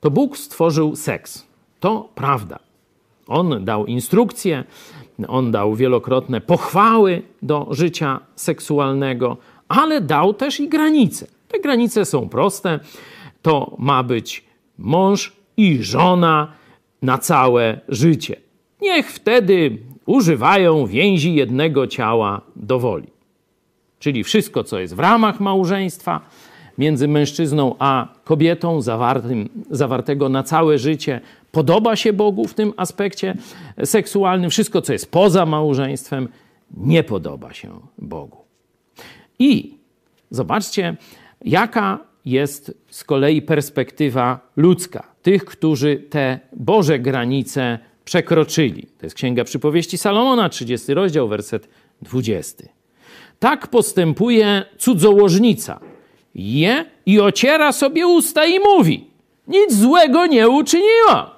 to Bóg stworzył seks. To prawda. On dał instrukcje, on dał wielokrotne pochwały do życia seksualnego, ale dał też i granice. Te granice są proste. To ma być mąż i żona na całe życie. Niech wtedy używają więzi jednego ciała do woli. Czyli wszystko, co jest w ramach małżeństwa między mężczyzną a kobietą, zawartym, zawartego na całe życie, podoba się Bogu w tym aspekcie seksualnym. Wszystko, co jest poza małżeństwem, nie podoba się Bogu. I zobaczcie, jaka jest z kolei perspektywa ludzka, tych, którzy te Boże granice przekroczyli. To jest Księga Przypowieści Salomona, 30 rozdział, werset 20. Tak postępuje cudzołożnica. Je i ociera sobie usta i mówi: Nic złego nie uczyniła.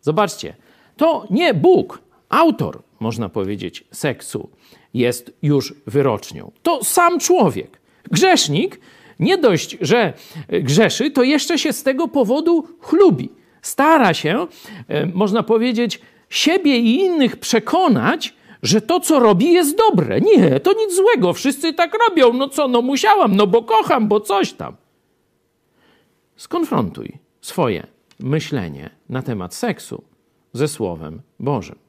Zobaczcie, to nie Bóg, autor, można powiedzieć, seksu, jest już wyrocznią. To sam człowiek. Grzesznik nie dość, że grzeszy, to jeszcze się z tego powodu chlubi. Stara się, e, można powiedzieć, siebie i innych przekonać, że to, co robi, jest dobre. Nie, to nic złego, wszyscy tak robią. No co, no musiałam, no bo kocham, bo coś tam. Skonfrontuj swoje myślenie na temat seksu ze Słowem Bożym.